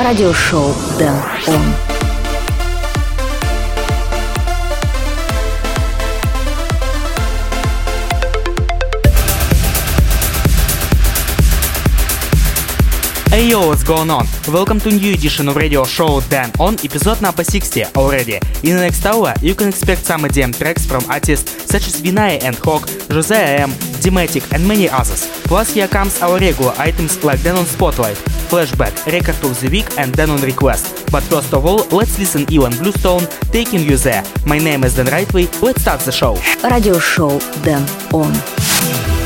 радиошоу Дэн Он. Hey yo, what's going on? Welcome to new edition of radio show Dan on episode number 60 already. In the next hour, you can expect some EDM tracks from artists such as Vinay and Hawk, Jose M, Dematic and many others. Plus here comes our regular items like Dan on Spotlight, Flashback, Record of the Week and Dan On Request. But first of all, let's listen Ilan Bluestone, Taking You There. My name is Dan Rightway, let's start the show. Radio show. Дэн on.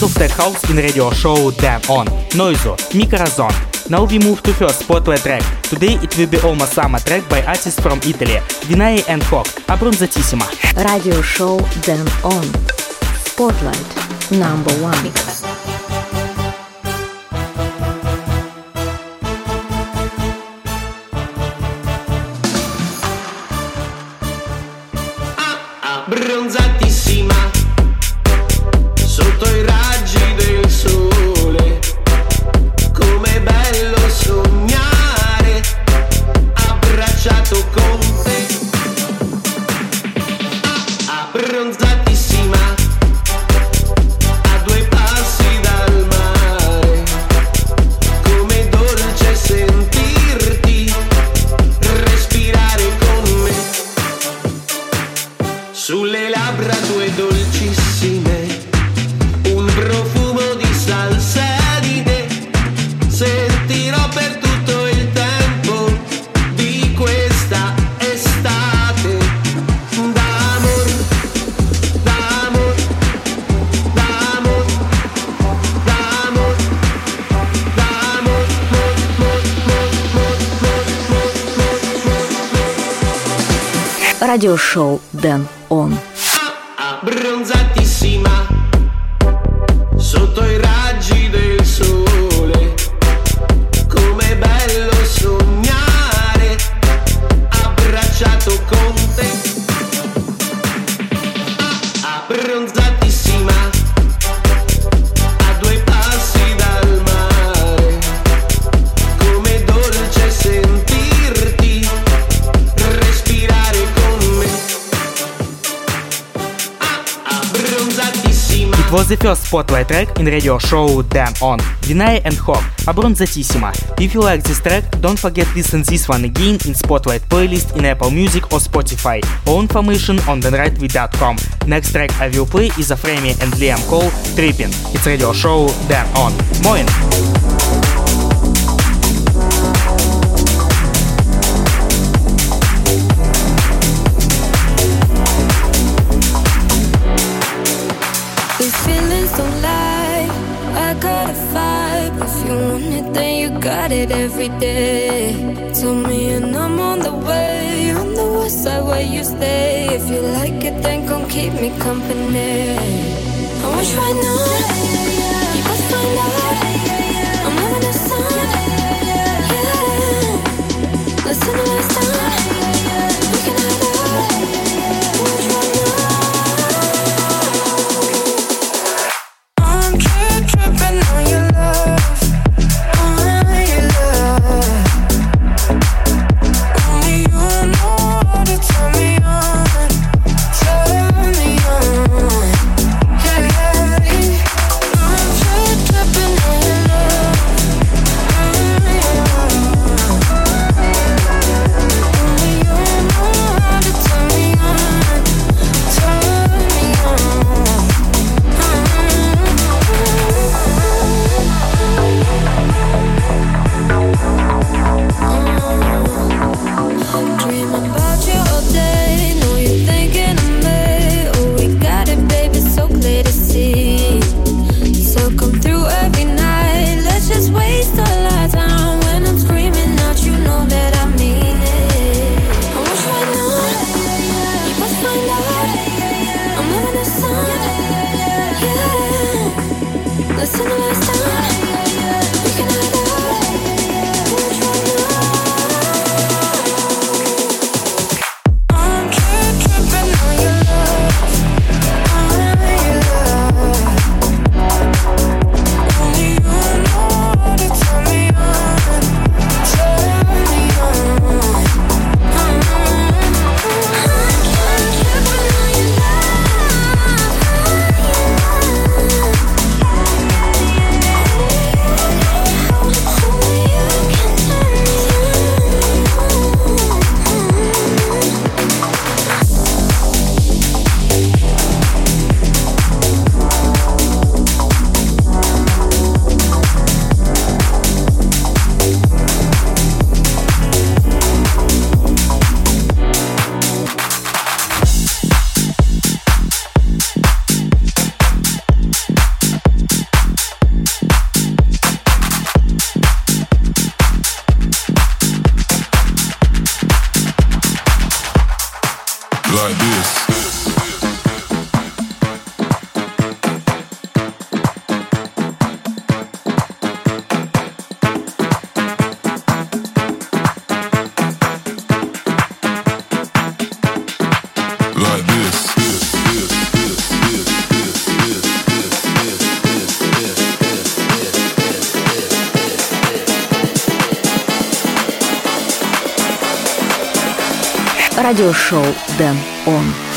Of tech house in radio show Dan On, Noizo, Micrazone. Now we move to first spotlight track. Today it will be almost summer track by artists from Italy, Vinay and Hawk, Abbronzatissima. Radio show Dan On. Spotlight number one. Mor. Radio show the first spotlight track in radio show Dan On, Vinay and Hawk, Abbronzatissima. If you like this track, don't forget listen this one again in Spotlight playlist in Apple Music or Spotify. All information on thenightwe.com. Next track I will play is a Afremi and Liam Cole, Tripping. It's radio show Dan On. Moin! it every day. Tell me, and I'm on the way. On the west side where you stay. If you like it, then come keep me company. I wish right now. радиошоу «Дэн Он».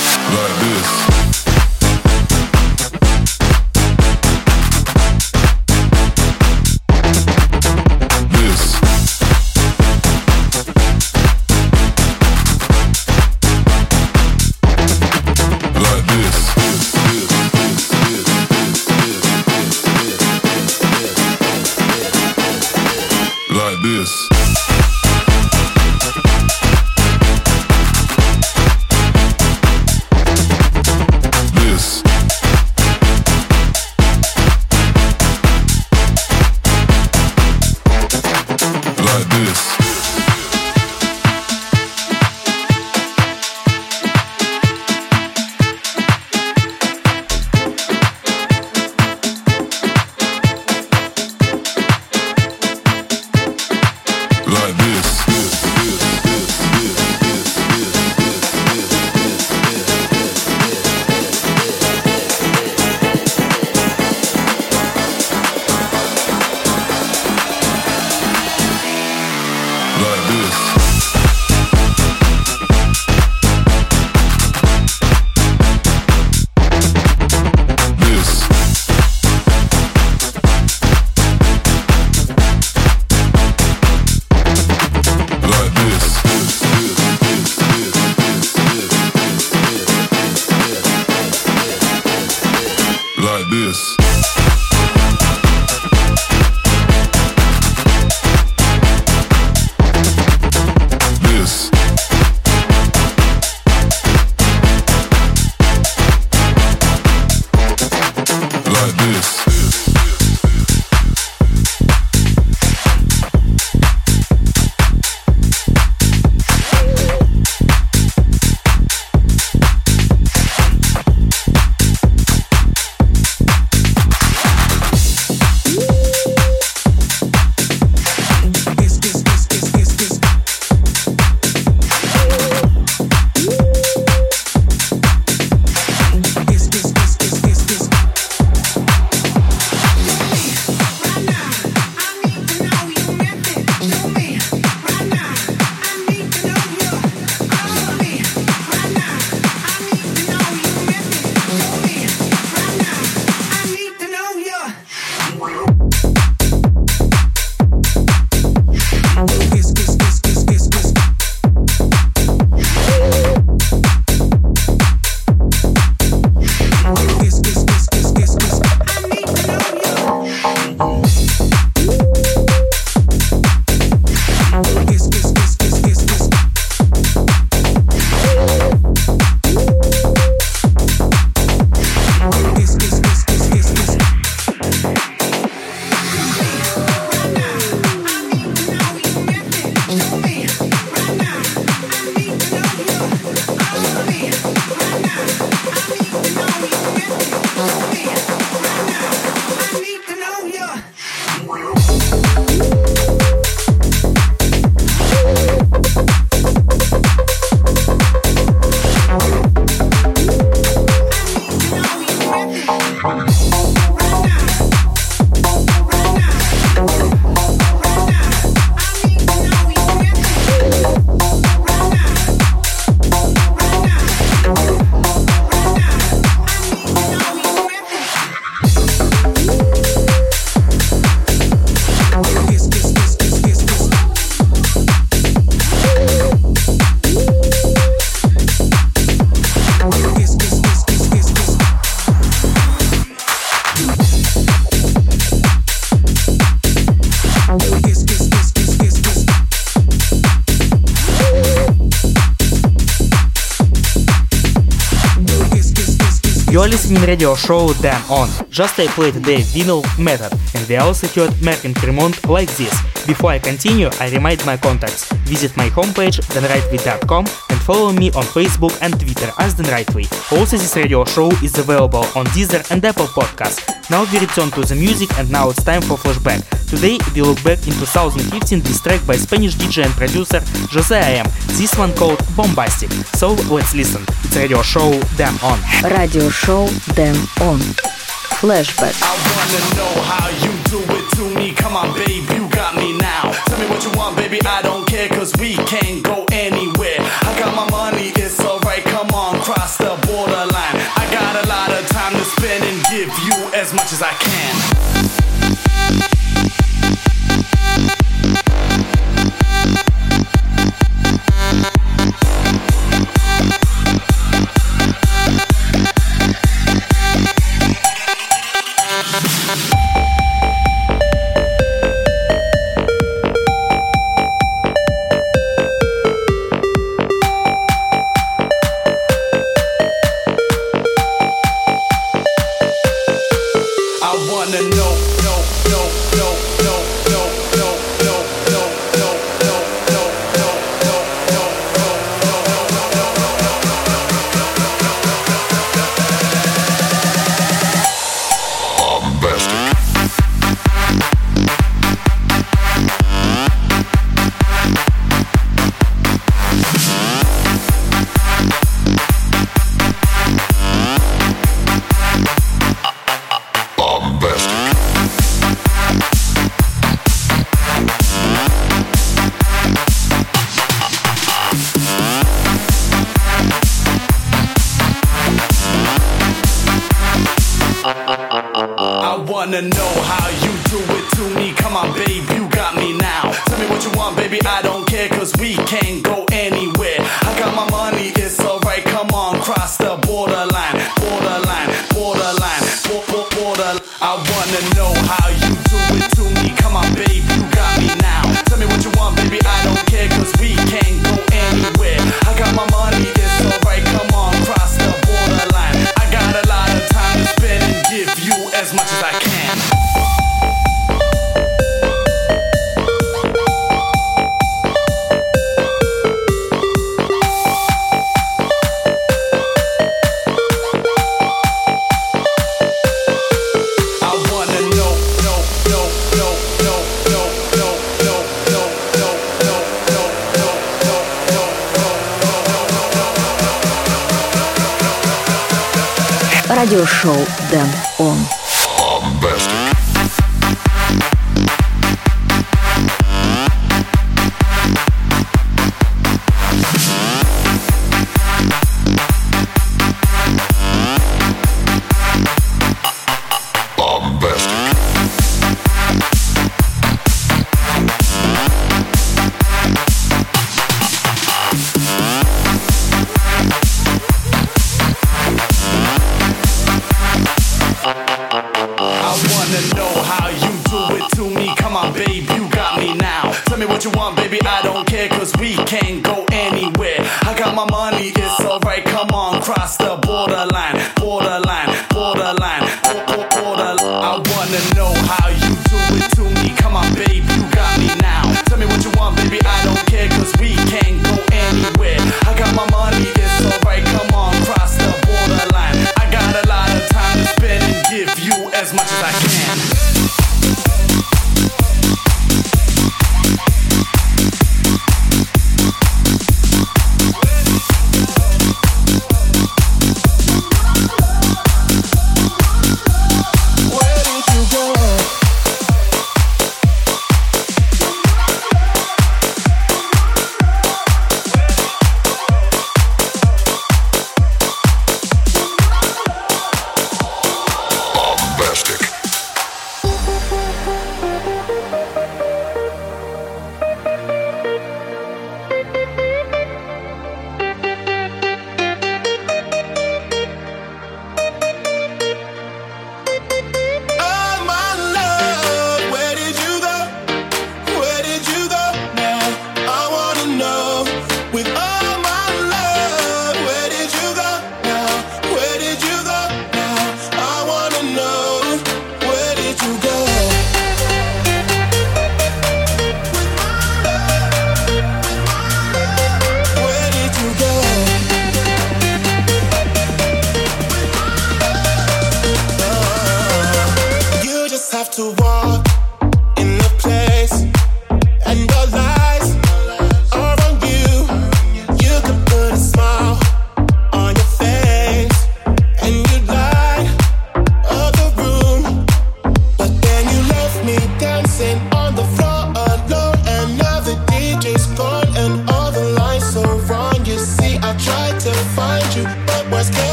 in radio show Dan On. Just I played the vinyl method and we also heard Merck Tremont like this. Before I continue, I remind my contacts. Visit my homepage thenrightway.com and follow me on Facebook and Twitter as The Rightway. Also this radio show is available on Deezer and Apple Podcasts. Now we return to the music and now it's time for flashback. Today we look back in 2015 this track by Spanish DJ and producer Jose I Am. This one called Bombastic. So let's listen. Radio Show Dan On. Radio Show Dan On. Flashback. I wanna know how you do it to me. Come on, babe, you got me now. Tell me what you want, baby, I don't care, cause we can't go anywhere. I got my money, it's alright, come on, cross the borderline. I got a lot of time to spend and give you as much as I can. радиошоу Дэн Он.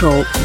Go?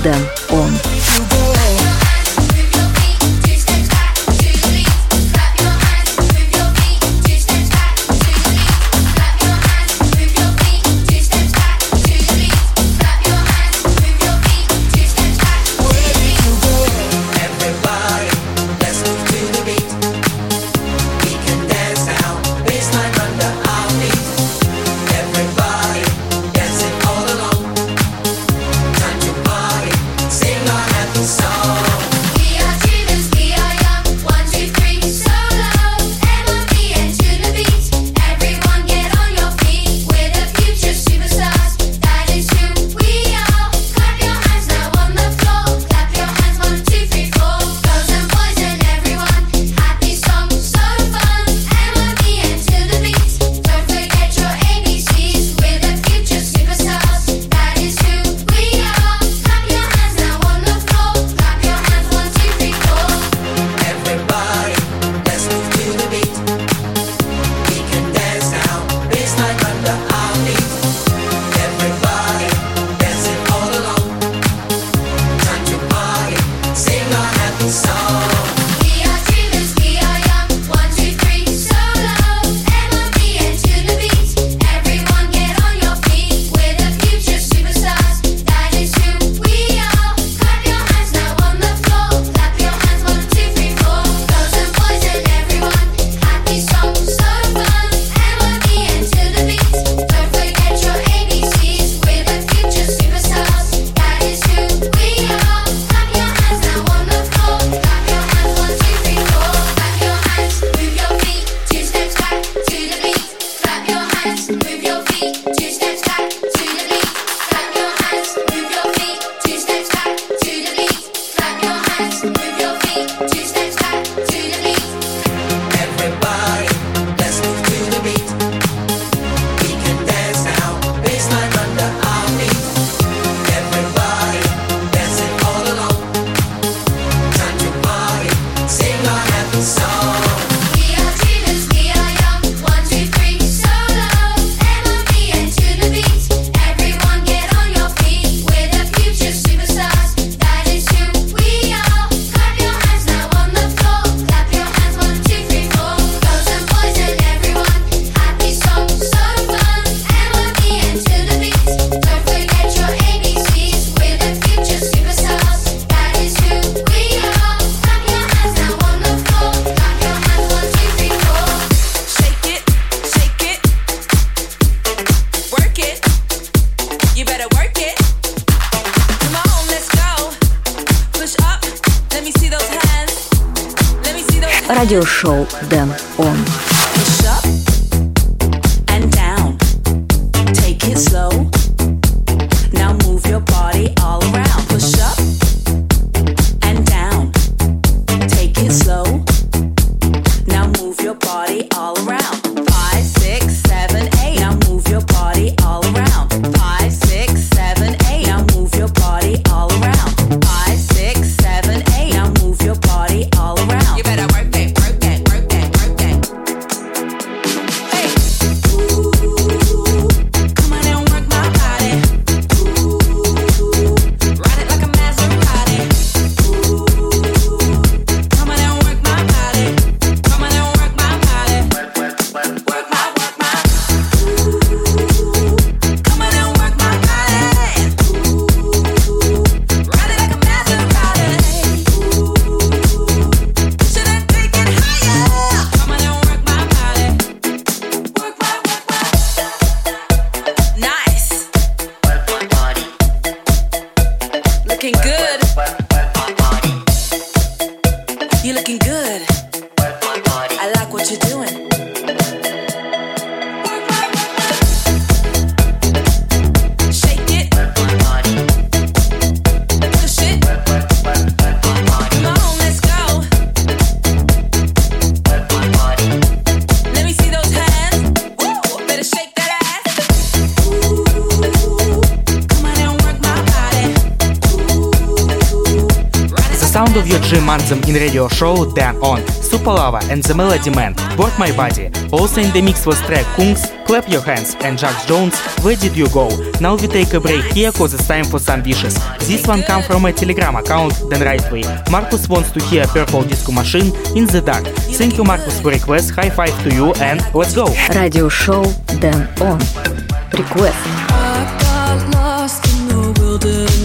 looking good. Jim anthem in radio show Dan On, Supalava and the Melody Man, Work My Body. Also in the mix was track Kungs, Clap Your Hands and Jax Jones, Where Did You Go? Now we take a break here cause it's time for some wishes. This one come from a Telegram account, Dan Rightway. Marcus wants to hear Purple Disco Machine in the Dark. Thank you Marcus for request, high five to you and let's go! Radio show Dan On. Request. I got lost in the wilderness.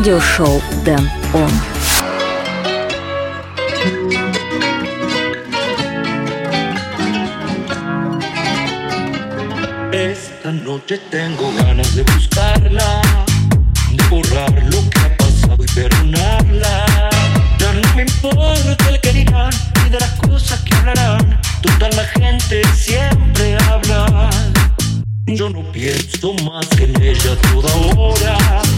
радиошоу Дэн Он. Esta noche tengo ganas de buscarla suma cerveja toda hora.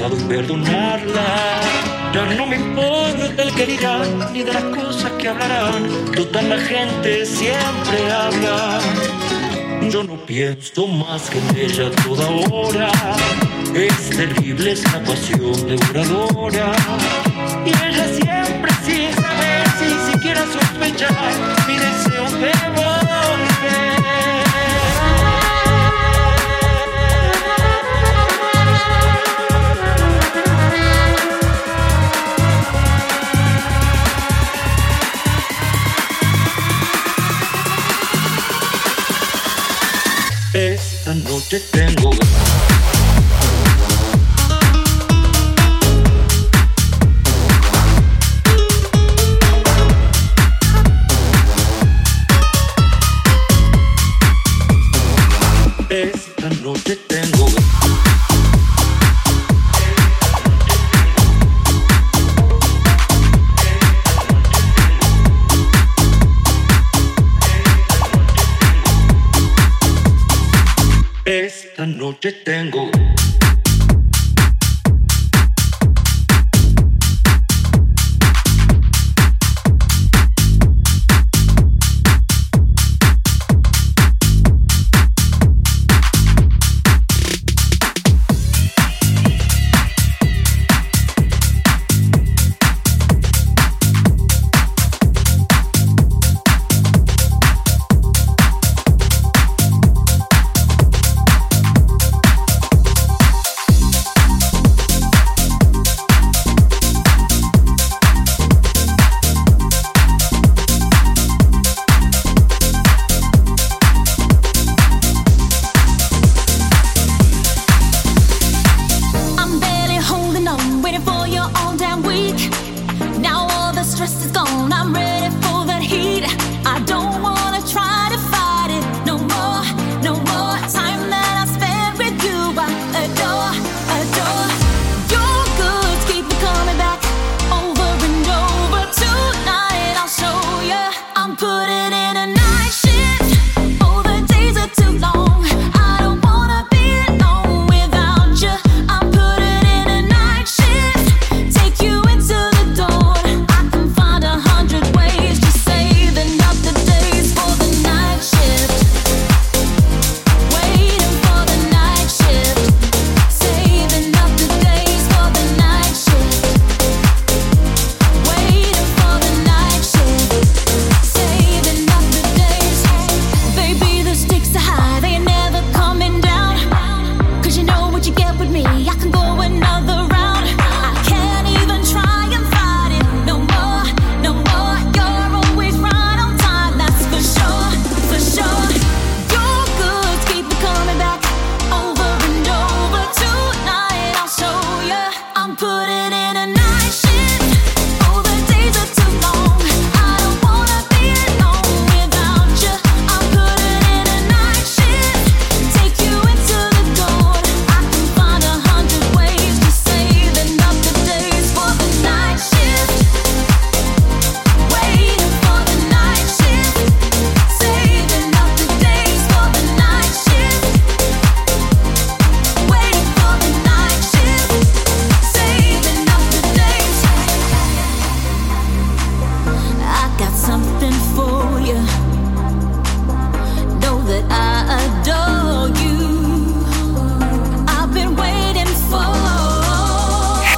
Pasado y perdonarla. Ya no me importa el que dirán, ni de las cosas que hablarán. Toda la gente siempre habla. Yo no pienso más que en ella toda hora. Es terrible esa pasión devoradora. Y ella siempre sin saber, sin siquiera sospechar,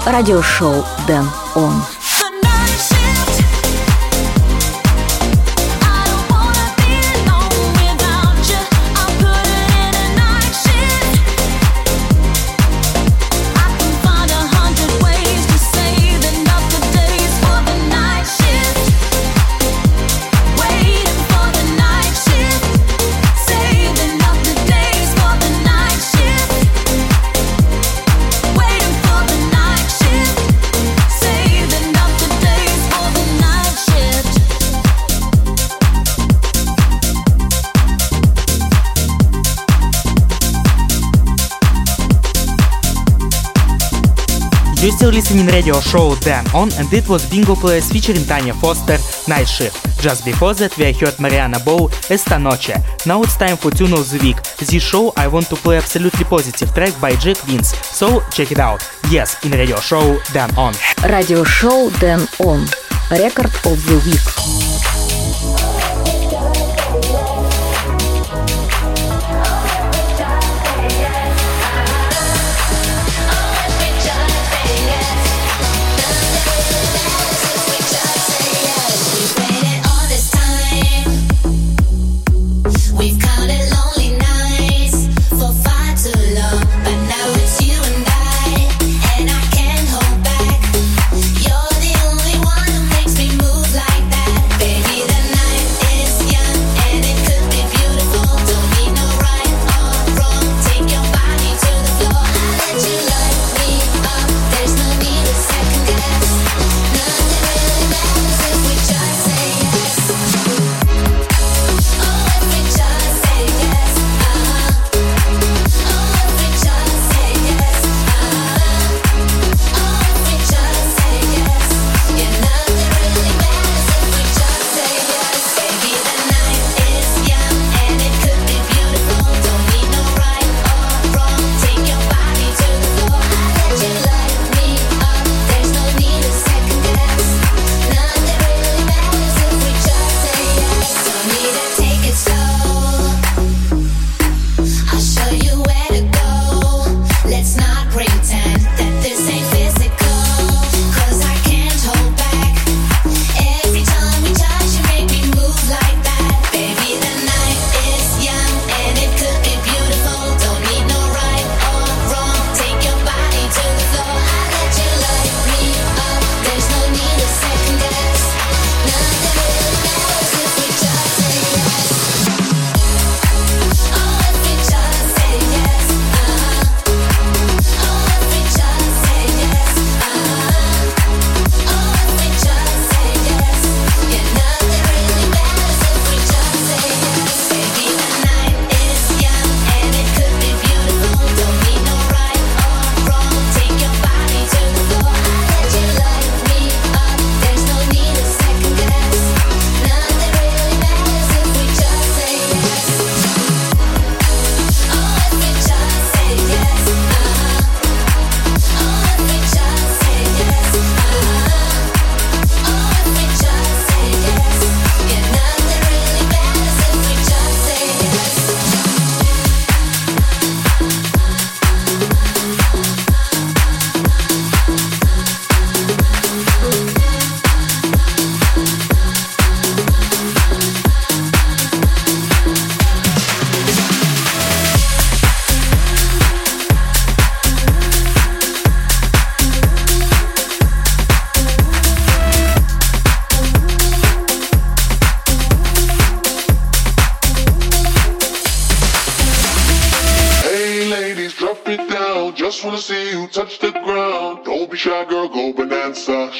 радиошоу «Дэн Он». You're still listening radio show Dan On and it was Bingo Players featuring Tanya Foster, Night Shift. Just before that we heard Mariana Bow, Esta Noche. Now it's time for Tune of the Week. This show I want to play absolutely positive track by Jack Vince, so check it out. Yes, in radio show Dan On. Radio show Then On. Record of the Week.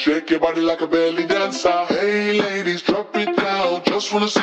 Shake your body like a belly dancer. Hey ladies, drop it down. Just wanna see.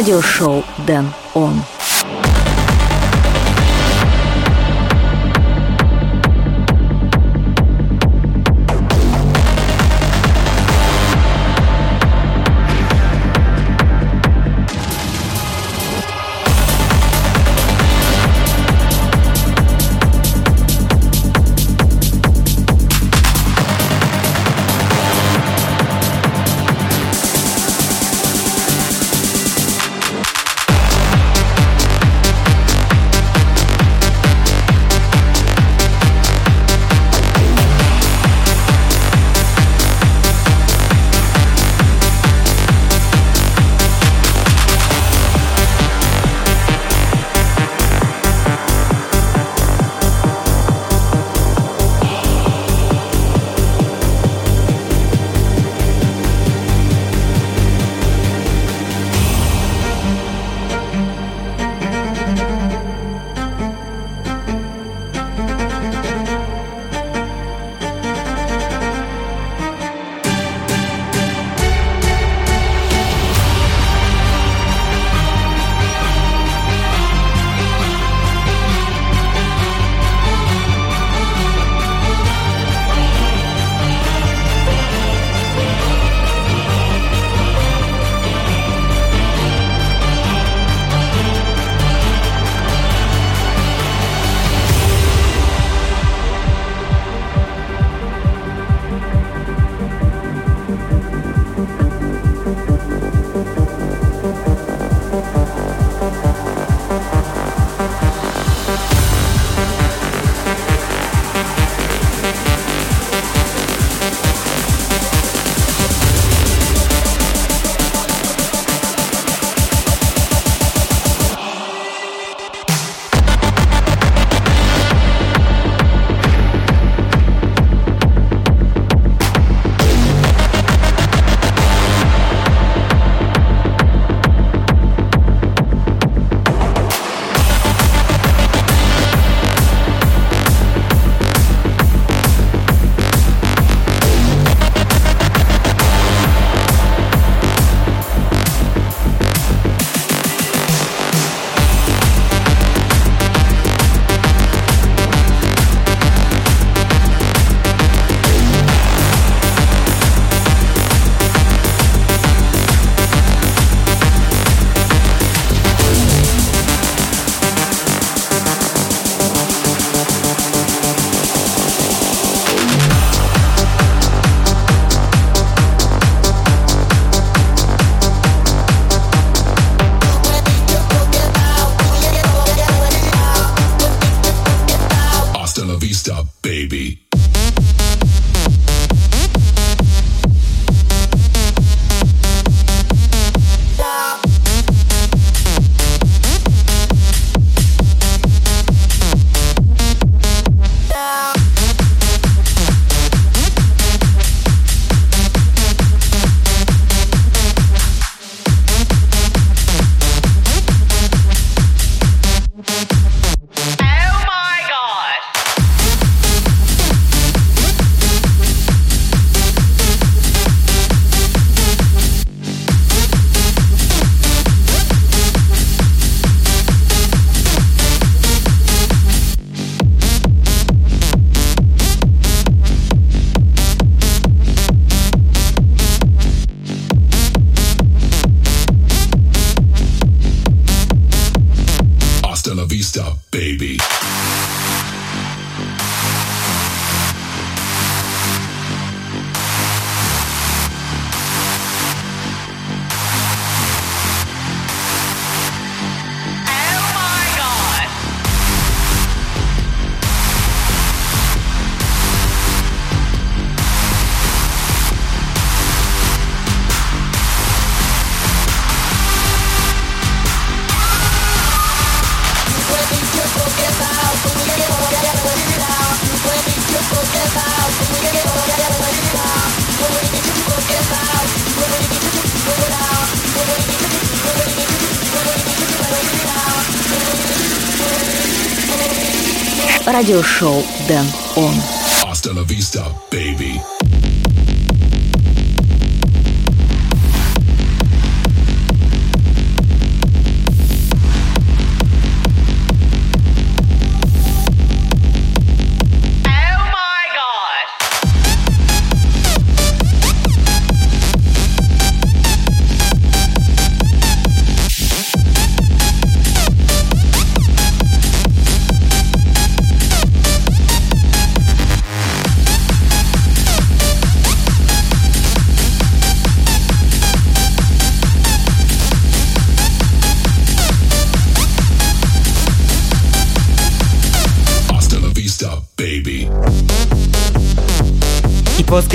радиошоу «Дэн Он». baby. Радиошоу Дэн Он. Hasta la vista,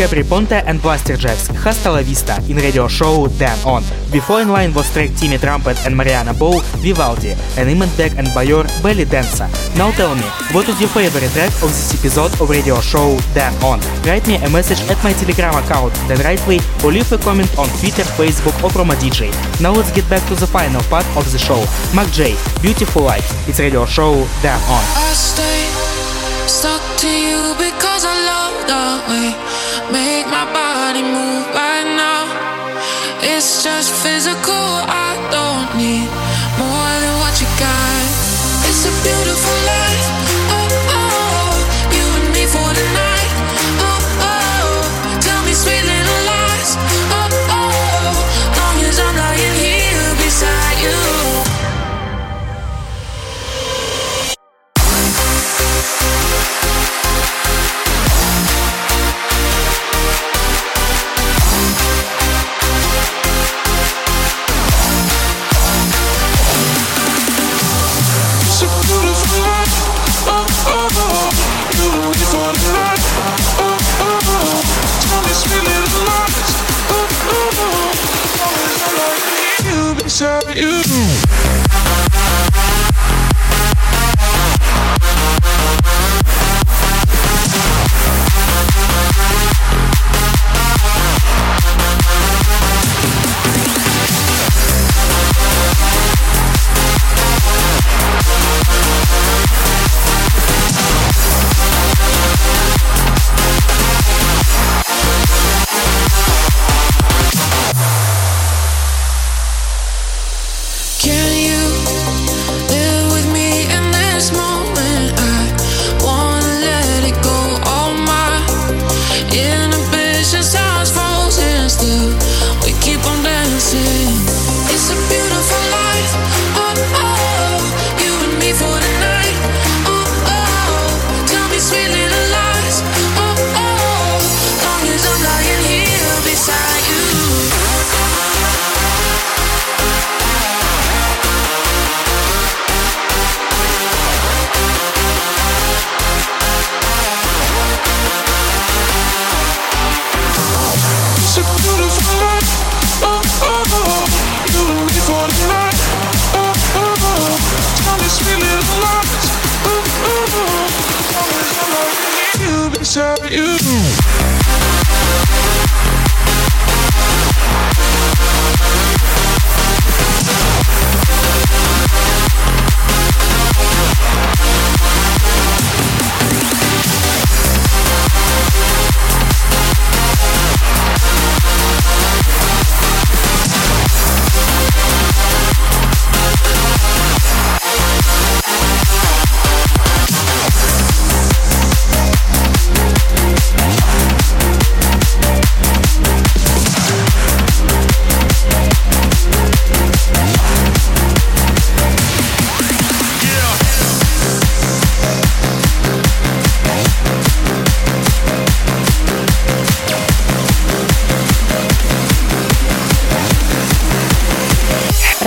Was Ponte and Blasterjaxx, Hasta la Vista, in radio show Dan On. Before in line was track Timmy Trumpet and Mariana Bow, Vivaldi, and Imanbek and BYOR, Belly Dancer. Now tell me, what is your favorite track of this episode of radio show Dan On? Write me a message at my Telegram account, Dan Rightway, or leave a comment on Twitter, Facebook, or Promo DJ. Now let's get back to the final part of the show. Mark J, Beautiful Life. It's radio show Dan On. I stay stuck to you because I love the way make my body move right now. It's just physical. I don't need more than what you got. It's a beautiful life.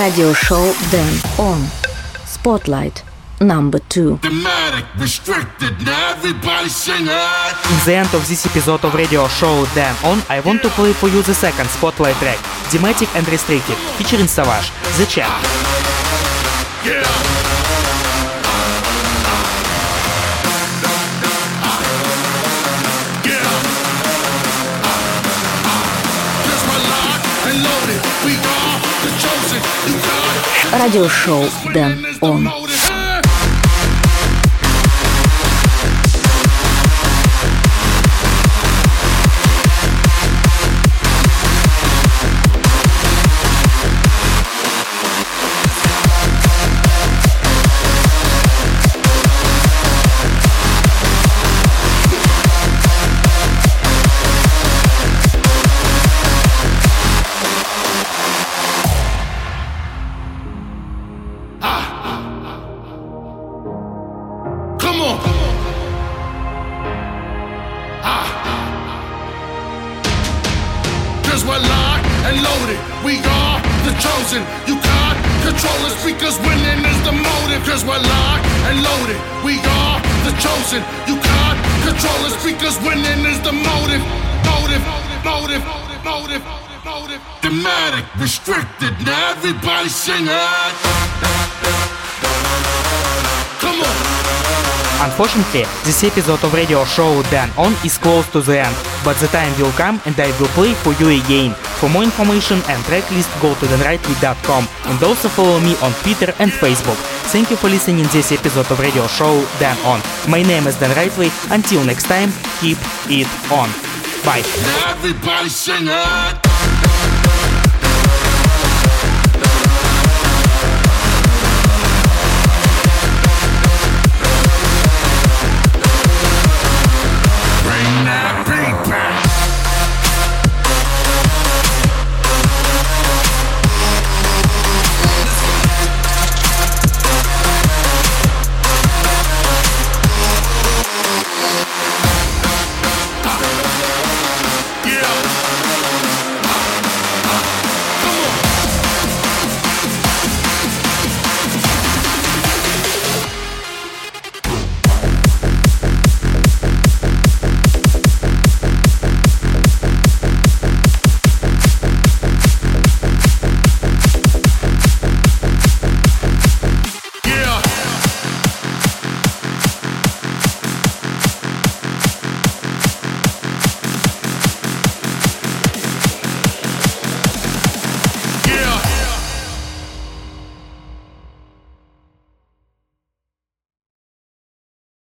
Radio show Dan On Spotlight. Number 2. In the end of this episode of radio show Dan On, I want to play for you the second spotlight track, Dimatik and Restricted, featuring Savage, The Champ. Yeah. Радиошоу Дэн Он. Control us because winning is the motive. Cause we're locked and loaded. We are the chosen. You can't control us because winning is the motive. Motive, motive, motive, motive. Dramatic, restricted. Now everybody sing it. Come on. Unfortunately, this episode of radio show Dan On is close to the end, but the time will come and I will play for you again. For more information and tracklist, go to danrightway.com and also follow me on Twitter and Facebook. Thank you for listening this episode of radio show Dan On. My name is Dan Rightway. Until next time, keep it on. Bye. Everybody sing it.